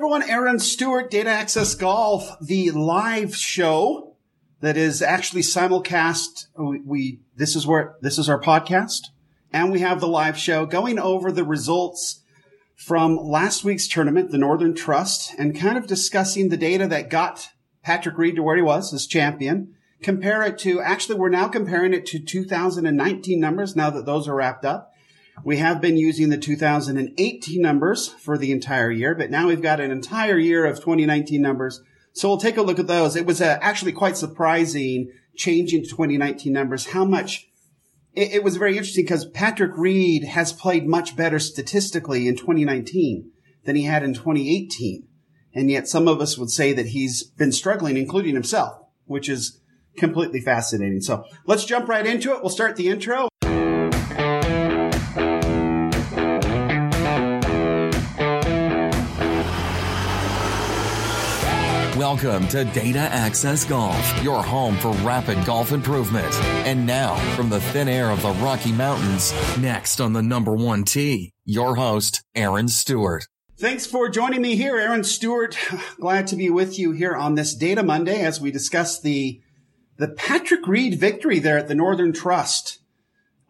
everyone. Aaron Stewart, Data Access Golf, the live show that is actually simulcast. We, we, this is where, this is our podcast. And we have the live show going over the results from last week's tournament, the Northern Trust, and kind of discussing the data that got Patrick Reed to where he was as champion. Compare it to, actually, we're now comparing it to 2019 numbers now that those are wrapped up. We have been using the 2018 numbers for the entire year, but now we've got an entire year of 2019 numbers. So we'll take a look at those. It was uh, actually quite surprising changing to 2019 numbers how much it, it was very interesting because Patrick Reed has played much better statistically in 2019 than he had in 2018. And yet some of us would say that he's been struggling, including himself, which is completely fascinating. So let's jump right into it. We'll start the intro. Welcome to Data Access Golf, your home for rapid golf improvement. And now, from the thin air of the Rocky Mountains, next on the number one tee, your host, Aaron Stewart. Thanks for joining me here, Aaron Stewart. Glad to be with you here on this Data Monday as we discuss the the Patrick Reed victory there at the Northern Trust.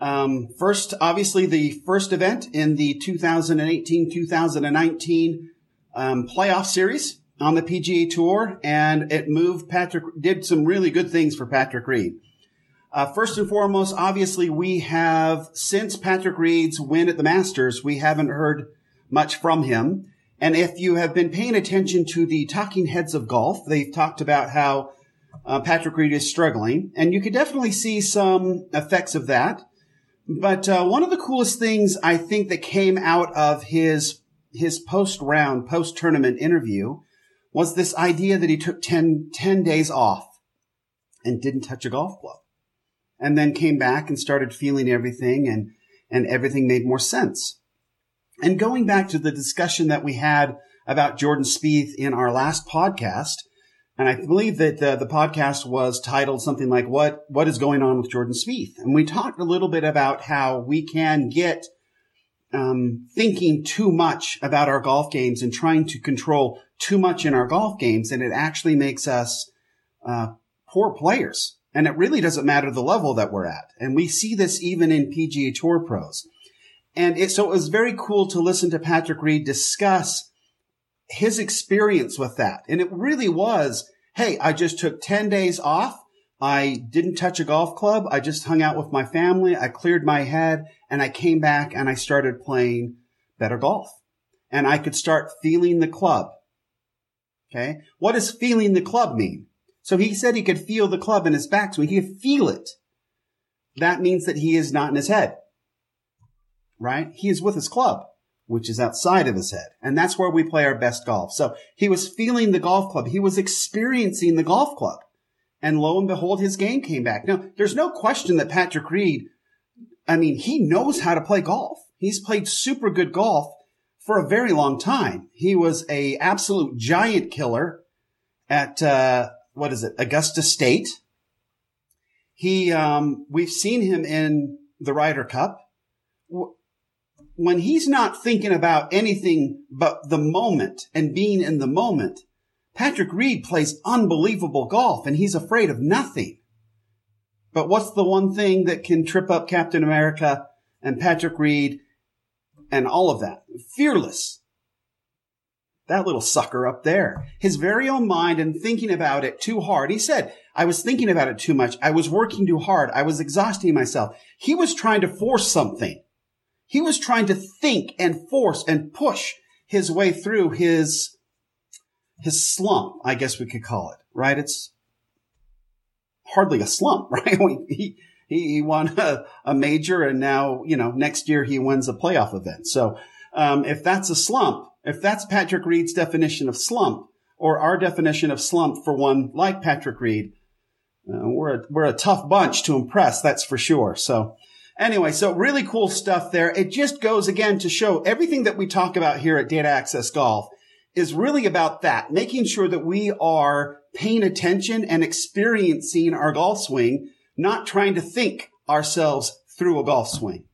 Um, first, obviously, the first event in the 2018-2019 um, playoff series on the PGA Tour, and it moved Patrick, did some really good things for Patrick Reed. Uh, first and foremost, obviously, we have, since Patrick Reed's win at the Masters, we haven't heard much from him. And if you have been paying attention to the talking heads of golf, they've talked about how uh, Patrick Reed is struggling, and you could definitely see some effects of that. But uh, one of the coolest things I think that came out of his his post round, post tournament interview was this idea that he took 10, 10 days off and didn't touch a golf club and then came back and started feeling everything and, and everything made more sense. And going back to the discussion that we had about Jordan Spieth in our last podcast, and I believe that the, the podcast was titled something like "What What is going on with Jordan Spieth?" And we talked a little bit about how we can get um, thinking too much about our golf games and trying to control too much in our golf games, and it actually makes us uh, poor players. And it really doesn't matter the level that we're at. And we see this even in PGA Tour pros. And it, so it was very cool to listen to Patrick Reed discuss his experience with that. And it really was, hey, I just took 10 days off. I didn't touch a golf club. I just hung out with my family. I cleared my head and I came back and I started playing better golf and I could start feeling the club. Okay. What does feeling the club mean? So he said he could feel the club in his back, so he could feel it. That means that he is not in his head. Right? He is with his club, which is outside of his head. And that's where we play our best golf. So he was feeling the golf club. He was experiencing the golf club. And lo and behold, his game came back. Now, there's no question that Patrick Reed, I mean, he knows how to play golf. He's played super good golf for a very long time. He was a absolute giant killer at, uh, what is it? Augusta State. He, um, we've seen him in the Ryder Cup. When he's not thinking about anything but the moment and being in the moment, Patrick Reed plays unbelievable golf and he's afraid of nothing. But what's the one thing that can trip up Captain America and Patrick Reed and all of that? Fearless. That little sucker up there. His very own mind and thinking about it too hard. He said, I was thinking about it too much. I was working too hard. I was exhausting myself. He was trying to force something. He was trying to think and force and push his way through his his slump, I guess we could call it, right? It's hardly a slump, right? he, he won a, a, major and now, you know, next year he wins a playoff event. So, um, if that's a slump, if that's Patrick Reed's definition of slump or our definition of slump for one like Patrick Reed, uh, we're a, we're a tough bunch to impress. That's for sure. So, Anyway, so really cool stuff there. It just goes again to show everything that we talk about here at Data Access Golf is really about that, making sure that we are paying attention and experiencing our golf swing, not trying to think ourselves through a golf swing.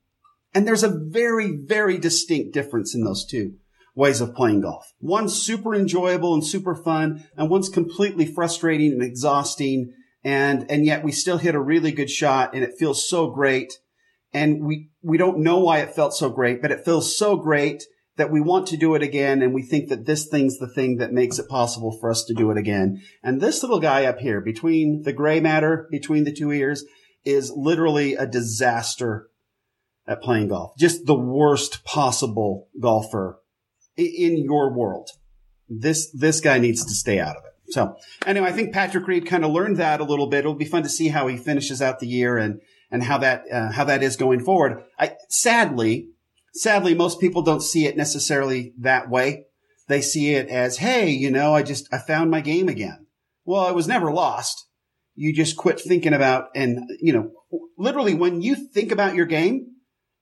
And there's a very, very distinct difference in those two. ways of playing golf. One's super enjoyable and super fun, and one's completely frustrating and exhausting. And, and yet we still hit a really good shot and it feels so great. And we, we don't know why it felt so great, but it feels so great that we want to do it again. And we think that this thing's the thing that makes it possible for us to do it again. And this little guy up here between the gray matter, between the two ears is literally a disaster at playing golf. Just the worst possible golfer in your world. This, this guy needs to stay out of it. So anyway, I think Patrick Reed kind of learned that a little bit. It'll be fun to see how he finishes out the year and, and how that, uh, how that is going forward. I, sadly, sadly, most people don't see it necessarily that way. They see it as, Hey, you know, I just, I found my game again. Well, it was never lost. You just quit thinking about and, you know, literally when you think about your game,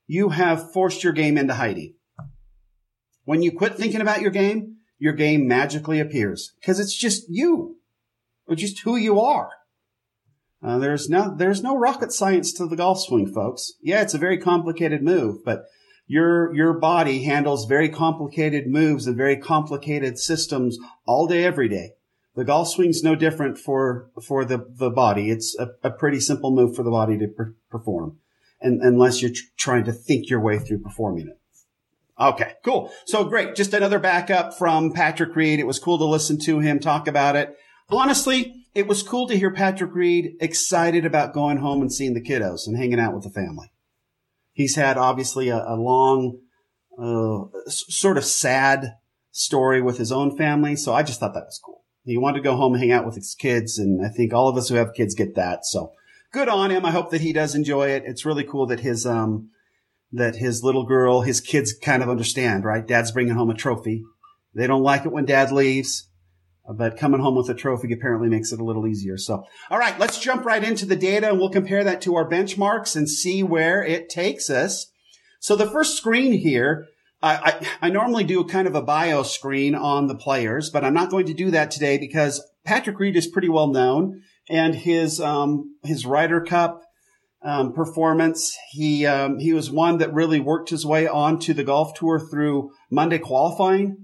you have forced your game into hiding. When you quit thinking about your game, your game magically appears because it's just you, or just who you are. Uh, there's no there's no rocket science to the golf swing, folks. Yeah, it's a very complicated move, but your your body handles very complicated moves and very complicated systems all day, every day. The golf swing's no different for for the the body. It's a, a pretty simple move for the body to per- perform, and unless you're tr- trying to think your way through performing it. Okay, cool. So great. Just another backup from Patrick Reed. It was cool to listen to him talk about it. Honestly, it was cool to hear Patrick Reed excited about going home and seeing the kiddos and hanging out with the family. He's had obviously a, a long, uh, sort of sad story with his own family. So I just thought that was cool. He wanted to go home and hang out with his kids. And I think all of us who have kids get that. So good on him. I hope that he does enjoy it. It's really cool that his, um, that his little girl, his kids kind of understand, right? Dad's bringing home a trophy. They don't like it when dad leaves, but coming home with a trophy apparently makes it a little easier. So, all right, let's jump right into the data and we'll compare that to our benchmarks and see where it takes us. So the first screen here, I, I, I normally do kind of a bio screen on the players, but I'm not going to do that today because Patrick Reed is pretty well known and his, um, his Ryder Cup um, performance. He um, he was one that really worked his way onto the golf tour through Monday qualifying,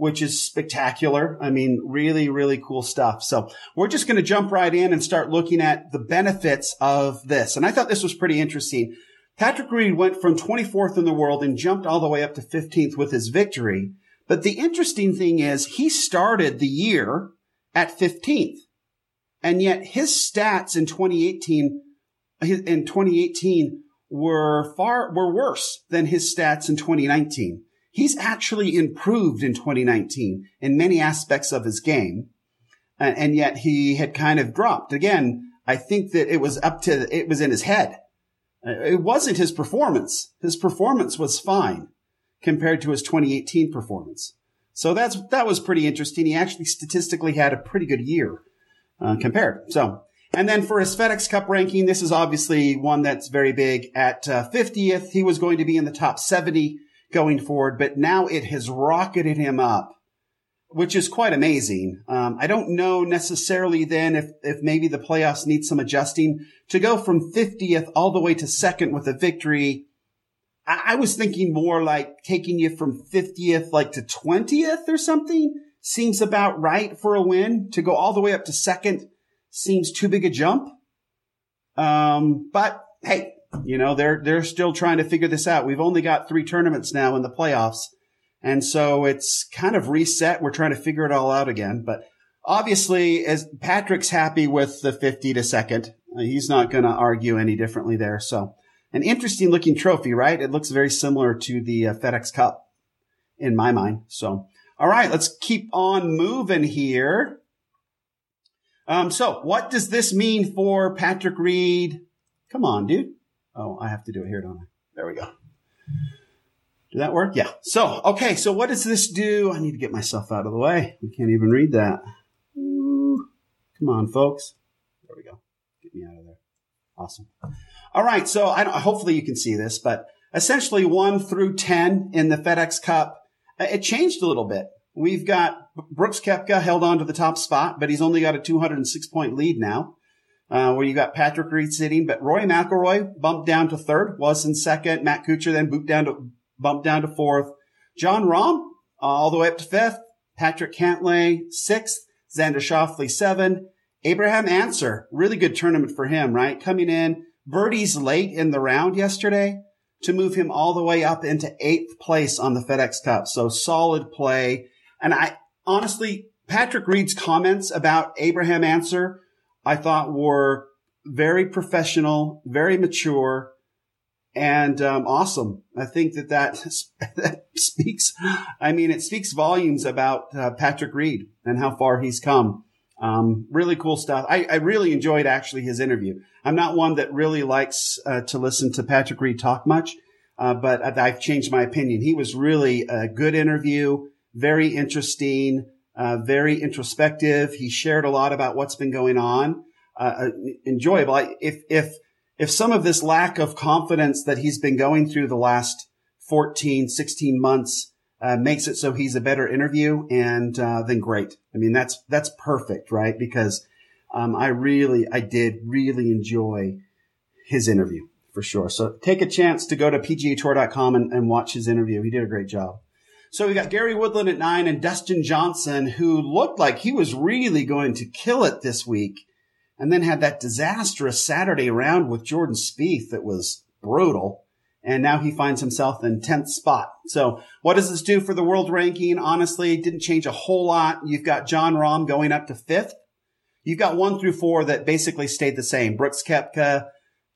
which is spectacular. I mean, really, really cool stuff. So we're just going to jump right in and start looking at the benefits of this. And I thought this was pretty interesting. Patrick Reed went from 24th in the world and jumped all the way up to 15th with his victory. But the interesting thing is he started the year at 15th. And yet his stats in 2018 in 2018 were far, were worse than his stats in 2019. He's actually improved in 2019 in many aspects of his game. And yet he had kind of dropped. Again, I think that it was up to, it was in his head. It wasn't his performance. His performance was fine compared to his 2018 performance. So that's, that was pretty interesting. He actually statistically had a pretty good year uh, compared. So and then for his FedEx Cup ranking, this is obviously one that's very big. At uh, 50th, he was going to be in the top 70 going forward, but now it has rocketed him up, which is quite amazing. Um, I don't know necessarily then if, if maybe the playoffs need some adjusting to go from 50th all the way to second with a victory. I, I was thinking more like taking you from 50th like to 20th or something seems about right for a win to go all the way up to second seems too big a jump. Um, but hey, you know, they're, they're still trying to figure this out. We've only got three tournaments now in the playoffs. And so it's kind of reset. We're trying to figure it all out again. But obviously, as Patrick's happy with the 50 to second, he's not going to argue any differently there. So an interesting looking trophy, right? It looks very similar to the uh, FedEx Cup in my mind. So, all right, let's keep on moving here. Um, so what does this mean for Patrick Reed? Come on, dude. Oh, I have to do it here, don't I? There we go. Did that work? Yeah. So, okay. So what does this do? I need to get myself out of the way. We can't even read that. Ooh. Come on, folks. There we go. Get me out of there. Awesome. All right. So I hopefully you can see this, but essentially one through 10 in the FedEx Cup, uh, it changed a little bit. We've got Brooks Koepka held on to the top spot, but he's only got a 206 point lead now. Uh, where you got Patrick Reed sitting, but Rory McIlroy bumped down to third, was in second. Matt Kuchar then down to, bumped down to fourth. Jon Rahm, all the way up to fifth. Patrick Cantlay, sixth. Xander Schauffele, seven. Abraham Ancer, really good tournament for him, right? Coming in, birdies late in the round yesterday to move him all the way up into eighth place on the FedEx Cup. So solid play. And I honestly, Patrick Reed's comments about Abraham Ancer, I thought were very professional, very mature, and um, awesome. I think that, that that speaks. I mean, it speaks volumes about uh, Patrick Reed and how far he's come. Um, really cool stuff. I, I, really enjoyed actually his interview. I'm not one that really likes uh, to listen to Patrick Reed talk much, uh, but I've changed my opinion. He was really a good interview, very interesting, uh, very introspective. He shared a lot about what's been going on. Uh, uh, enjoyable. If if if some of this lack of confidence that he's been going through the last 14, 16 months uh, makes it so he's a better interview, and uh, then great. I mean, that's that's perfect, right? Because um, I really, I did really enjoy his interview for sure. So take a chance to go to pgatour.com and, and watch his interview. He did a great job. So we got Gary Woodland at nine and Dustin Johnson, who looked like he was really going to kill it this week and then had that disastrous Saturday round with Jordan Spieth that was brutal. And now he finds himself in 10th spot. So what does this do for the world ranking? Honestly, didn't change a whole lot. You've got Jon Rahm going up to fifth. You've got one through four that basically stayed the same. Brooks Koepka,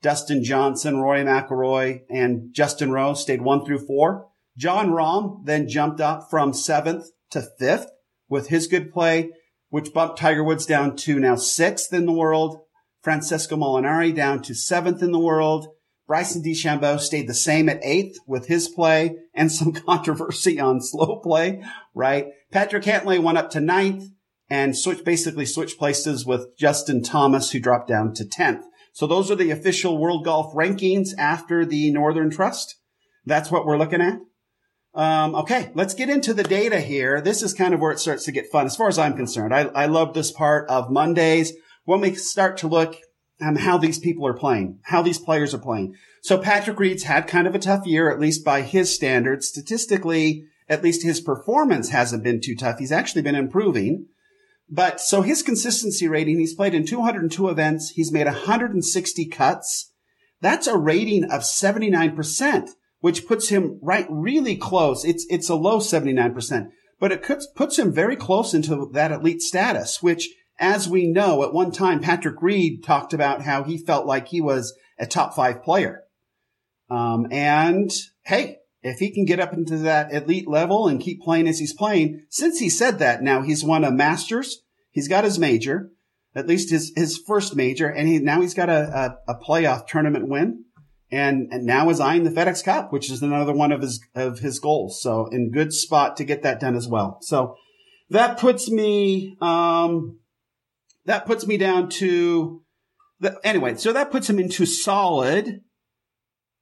Dustin Johnson, Rory McIlroy, and Justin Rose stayed one through four. Jon Rahm then jumped up from seventh to fifth with his good play which bumped Tiger Woods down to now sixth in the world. Francesco Molinari down to seventh in the world. Bryson DeChambeau stayed the same at eighth with his play and some controversy on slow play, right? Patrick Cantlay went up to ninth and switched, basically switched places with Justin Thomas, who dropped down to 10th. So those are the official world golf rankings after the Northern Trust. That's what we're looking at. Um, okay, let's get into the data here. This is kind of where it starts to get fun, as far as I'm concerned. I, I love this part of Mondays when we start to look um, how these people are playing, how these players are playing. So Patrick Reed's had kind of a tough year, at least by his standards. Statistically, at least his performance hasn't been too tough. He's actually been improving. But so his consistency rating, he's played in 202 events. He's made 160 cuts. That's a rating of 79% which puts him right really close. It's, it's a low 79%, but it puts, him very close into that elite status, which as we know, at one time, Patrick Reed talked about how he felt like he was a top five player. Um, and hey, if he can get up into that elite level and keep playing as he's playing, since he said that now he's won a masters, he's got his major, at least his, his first major, and he, now he's got a, a, a playoff tournament win and, and now is eyeing the FedEx Cup, which is another one of his of his goals. So in good spot to get that done as well. So that puts me um, that puts me down to the, anyway. So that puts him into solid,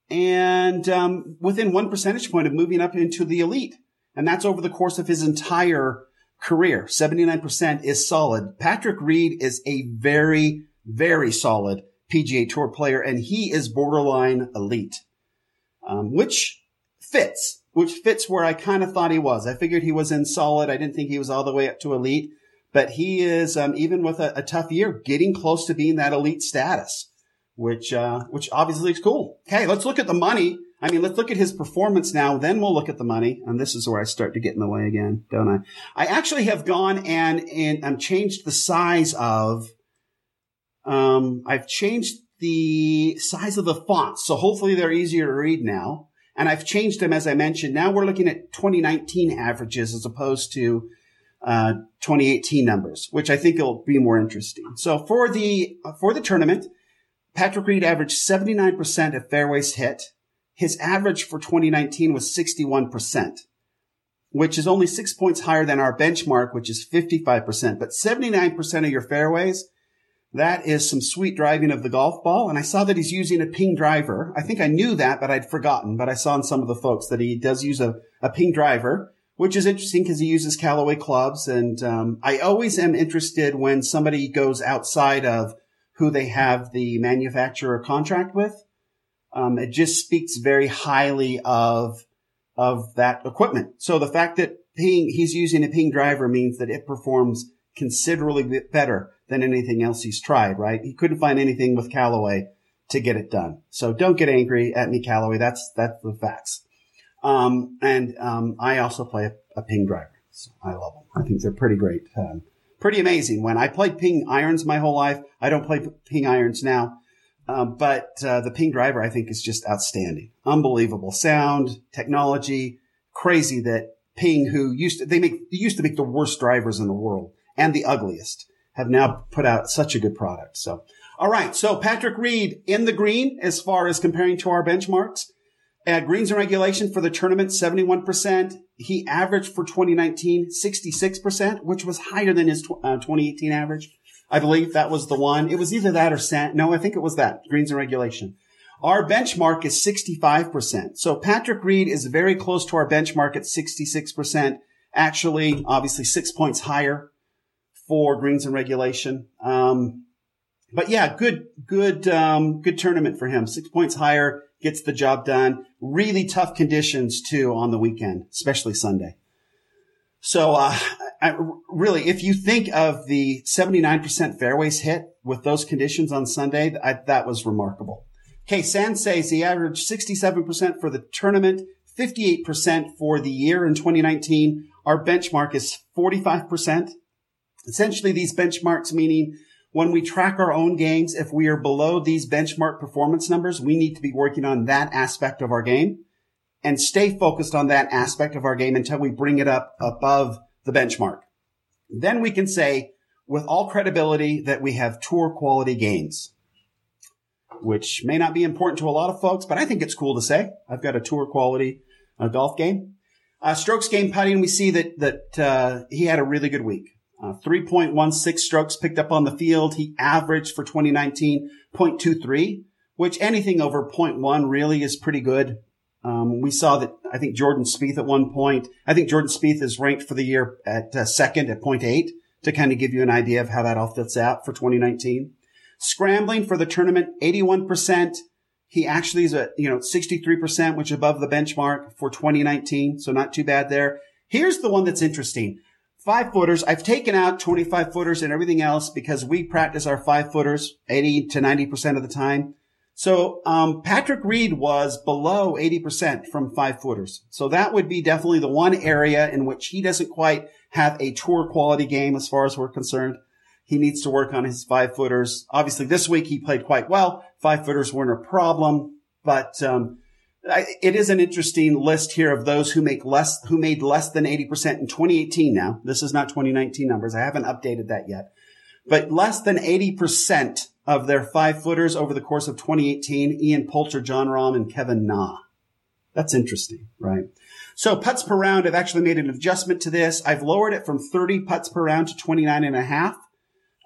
and um, within one percentage point of moving up into the elite, and that's over the course of his entire career. Seventy nine percent is solid. Patrick Reed is a very very solid PGA Tour player, and he is borderline elite, um, which fits, which fits where I kind of thought he was. I figured he was in solid. I didn't think he was all the way up to elite, but he is, um, even with a, a, tough year, getting close to being that elite status, which, uh, which obviously is cool. Okay, let's look at the money. I mean, let's look at his performance now, then we'll look at the money. And this is where I start to get in the way again, don't I? I actually have gone and, and um, changed the size of um, I've changed the size of the fonts, so hopefully they're easier to read now. And I've changed them, as I mentioned. Now we're looking at 2019 averages as opposed to uh, 2018 numbers, which I think will be more interesting. So for the for the tournament, Patrick Reed averaged 79% of fairways hit. His average for 2019 was 61%, which is only six points higher than our benchmark, which is 55%. But 79% of your fairways that is some sweet driving of the golf ball. And I saw that he's using a ping driver. I think I knew that, but I'd forgotten. But I saw in some of the folks that he does use a, a ping driver, which is interesting because he uses Callaway clubs. And um, I always am interested when somebody goes outside of who they have the manufacturer contract with. Um, it just speaks very highly of of that equipment. So the fact that Ping, he's using a ping driver means that it performs considerably better than anything else he's tried, right? He couldn't find anything with Callaway to get it done. So don't get angry at me, Callaway. That's, that's the facts. Um, and, um, I also play a, a ping driver. So I love them. I think they're pretty great. Um, pretty amazing. When I played ping irons my whole life, I don't play ping irons now. Um, but uh, the ping driver, I think, is just outstanding. Unbelievable sound, technology, crazy that Ping, who used to, they make, they used to make the worst drivers in the world and the ugliest, have now put out such a good product. So, all right. So Patrick Reed in the green as far as comparing to our benchmarks. At greens and regulation for the tournament, 71%. He averaged for 2019, 66%, which was higher than his uh, 2018 average. I believe that was the one. It was either that or. No, I think it was that greens and regulation. Our benchmark is 65%. So Patrick Reed is very close to our benchmark at 66%. Actually, obviously six points higher for greens and regulation. Um, but yeah, good, good, um, good tournament for him. Six points higher, gets the job done. Really tough conditions too on the weekend, especially Sunday. So, uh, I, really, if you think of the 79% fairways hit with those conditions on Sunday, I, that was remarkable. Okay, Sand saves he averaged 67% for the tournament, 58% for the year in 2019. Our benchmark is 45%. Essentially, these benchmarks meaning when we track our own games, if we are below these benchmark performance numbers, we need to be working on that aspect of our game and stay focused on that aspect of our game until we bring it up above the benchmark. Then we can say with all credibility that we have tour quality games which may not be important to a lot of folks, but I think it's cool to say. I've got a tour quality uh, golf game. Uh, strokes gained putting, we see that that uh, he had a really good week. Uh, 3.16 strokes picked up on the field. He averaged for 2019 0.23, which anything over 0.1 really is pretty good. Um, we saw that I think Jordan Spieth at one point. I think Jordan Spieth is ranked for the year at uh, second at 0.8 to kind of give you an idea of how that all fits out for 2019. Scrambling for the tournament, 81%. He actually is a, you know, 63%, which above the benchmark for 2019. So not too bad there. Here's the one that's interesting. Five footers. I've taken out 25 footers and everything else because we practice our five footers 80 to 90% of the time. So, um, Patrick Reed was below 80% from five footers. So that would be definitely the one area in which he doesn't quite have a tour quality game as far as we're concerned. He needs to work on his five footers. Obviously, this week he played quite well. Five footers weren't a problem, but um, It is an interesting list here of those who make less, who made less than 80% in 2018 now. This is not 2019 numbers. I haven't updated that yet, but less than 80% of their five footers over the course of 2018, Ian Poulter, Jon Rahm, and Kevin Na. That's interesting, right? So putts per round, I've actually made an adjustment to this. I've lowered it from 30 putts per round to 29 and a half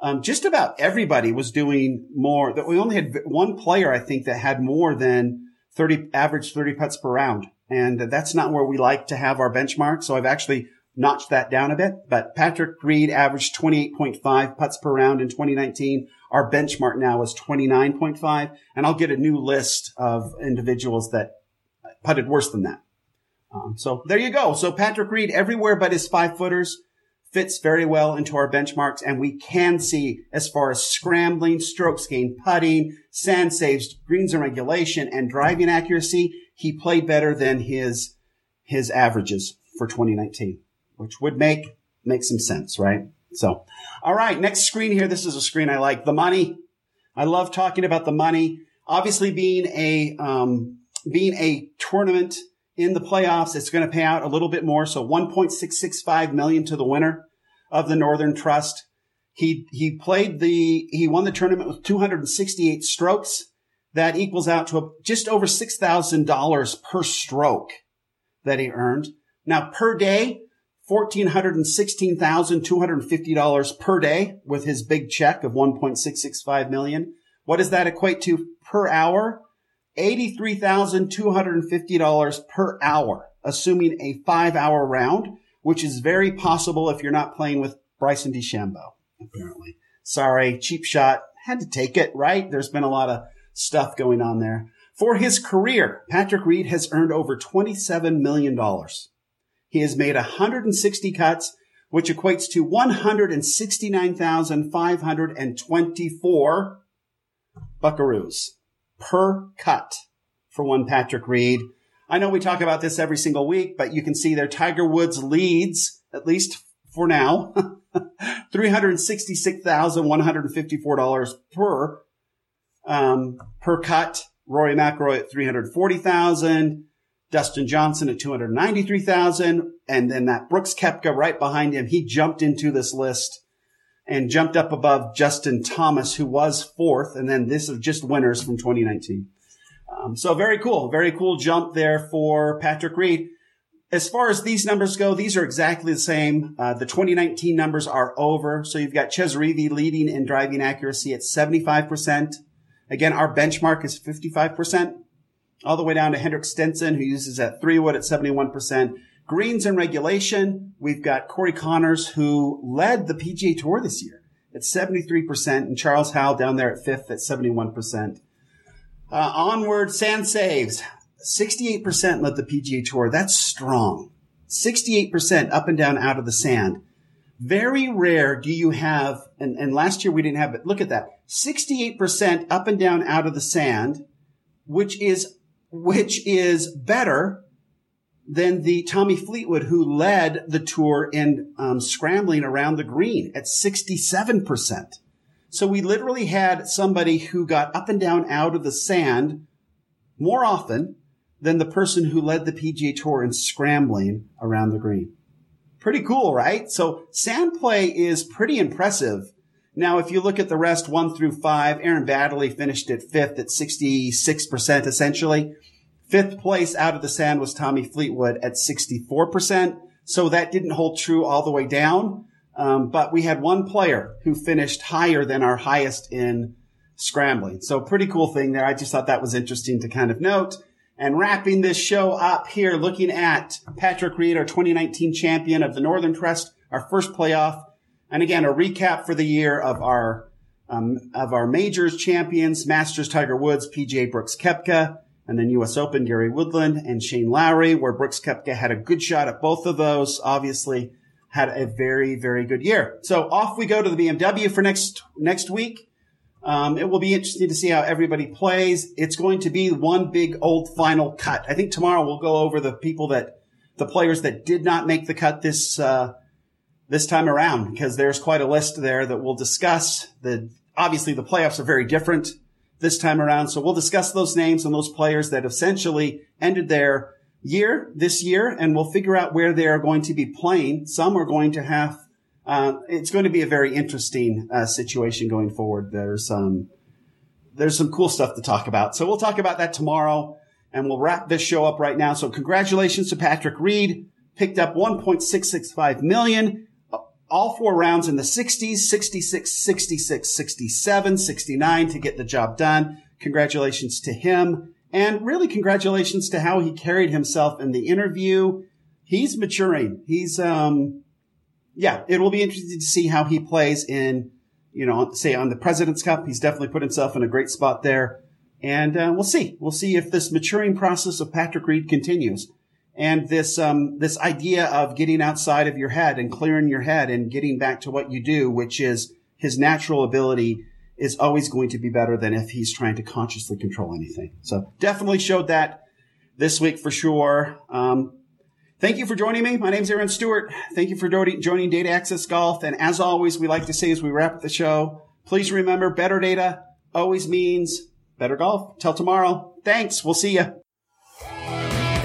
um, just about everybody was doing more. That we only had one player, I think, that had more than 30 average 30 putts per round. And that's not where we like to have our benchmark. So I've actually notched that down a bit. But Patrick Reed averaged 28.5 putts per round in 2019. Our benchmark now is 29.5. And I'll get a new list of individuals that putted worse than that. Um, so there you go. So Patrick Reed everywhere but his five footers fits very well into our benchmarks. And we can see as far as scrambling, strokes gained, putting, sand saves, greens and regulation and driving accuracy. He played better than his, his averages for 2019, which would make, make some sense, right? So, all right. Next screen here. This is a screen I like. The money. I love talking about the money. Obviously being a, um, being a tournament in the playoffs. It's going to pay out a little bit more. So 1.665 million to the winner of the Northern Trust. He, he played the, he won the tournament with 268 strokes. That equals out to a, just over $6,000 per stroke that he earned. Now per day, $1,416,250 per day with his big check of 1.665 million. What does that equate to per hour? $83,250 per hour, assuming a five hour round, which is very possible if you're not playing with Bryson DeChambeau, apparently. Sorry, cheap shot. Had to take it, right? There's been a lot of stuff going on there. For his career, Patrick Reed has earned over $27 million. He has made 160 cuts, which equates to 169,524 buckaroos per cut for one Patrick Reed. I know we talk about this every single week, but you can see there Tiger Woods leads, at least for now, $366,154 per, um, per cut. Rory McIlroy at 340,000. Dustin Johnson at 293,000. And then that Brooks Koepka right behind him. He jumped into this list and jumped up above Justin Thomas, who was fourth. And then this is just winners from 2019. Um, so very cool, very cool jump there for Patrick Reed. As far as these numbers go, these are exactly the same. Uh, the 2019 numbers are over. So you've got Chez Reavie leading in driving accuracy at 75%. Again, our benchmark is 55%, all the way down to Henrik Stenson, who uses that three wood at 71%. Greens and regulation, we've got Corey Conners, who led the PGA Tour this year at 73%, and Charles Howell down there at fifth at 71%. Uh, onward, sand saves. 68% led the PGA Tour. That's strong. 68% up and down out of the sand. Very rare do you have, and, and last year we didn't have it. Look at that. 68% up and down out of the sand, which is, which is better than the Tommy Fleetwood who led the tour in um, scrambling around the green at 67%. So we literally had somebody who got up and down out of the sand more often than the person who led the PGA Tour in scrambling around the green. Pretty cool, right? So sand play is pretty impressive. Now, if you look at the rest one through five, Aaron Baddeley finished at fifth at 66% essentially. Fifth place out of the sand was Tommy Fleetwood at 64%. So that didn't hold true all the way down. Um, but we had one player who finished higher than our highest in scrambling. So pretty cool thing there. I just thought that was interesting to kind of note. And wrapping this show up here, looking at Patrick Reed, our 2019 champion of the Northern Trust, our first playoff. And again, a recap for the year of our, um, of our majors champions, Masters Tiger Woods, PGA Brooks Koepka, and then US Open Gary Woodland and Shane Lowry, where Brooks Koepka had a good shot at both of those. Obviously had a very, very good year. So off we go to the BMW for next, next week. Um, it will be interesting to see how everybody plays. It's going to be one big old final cut. I think tomorrow we'll go over the people that, the players that did not make the cut this, uh, this time around because there's quite a list there that we'll discuss. The, obviously the playoffs are very different this time around. So we'll discuss those names and those players that essentially ended their year this year and we'll figure out where they are going to be playing. Some are going to have uh, it's going to be a very interesting uh, situation going forward. There's um, there's some cool stuff to talk about. So we'll talk about that tomorrow, and we'll wrap this show up right now. So congratulations to Patrick Reed, picked up 1.665 million, all four rounds in the 60s, 66, 66, 67, 69 to get the job done. Congratulations to him. And really congratulations to how he carried himself in the interview. He's maturing. He's, um, yeah, it will be interesting to see how he plays in, you know, say on the President's Cup. He's definitely put himself in a great spot there. And uh, we'll see. We'll see if this maturing process of Patrick Reed continues. And this, um, this idea of getting outside of your head and clearing your head and getting back to what you do, which is his natural ability is always going to be better than if he's trying to consciously control anything. So definitely showed that this week for sure. Um, Thank you for joining me. My name is Aaron Stewart. Thank you for joining Data Access Golf. And as always, we like to say as we wrap up the show, please remember better data always means better golf. Till tomorrow. Thanks. We'll see you.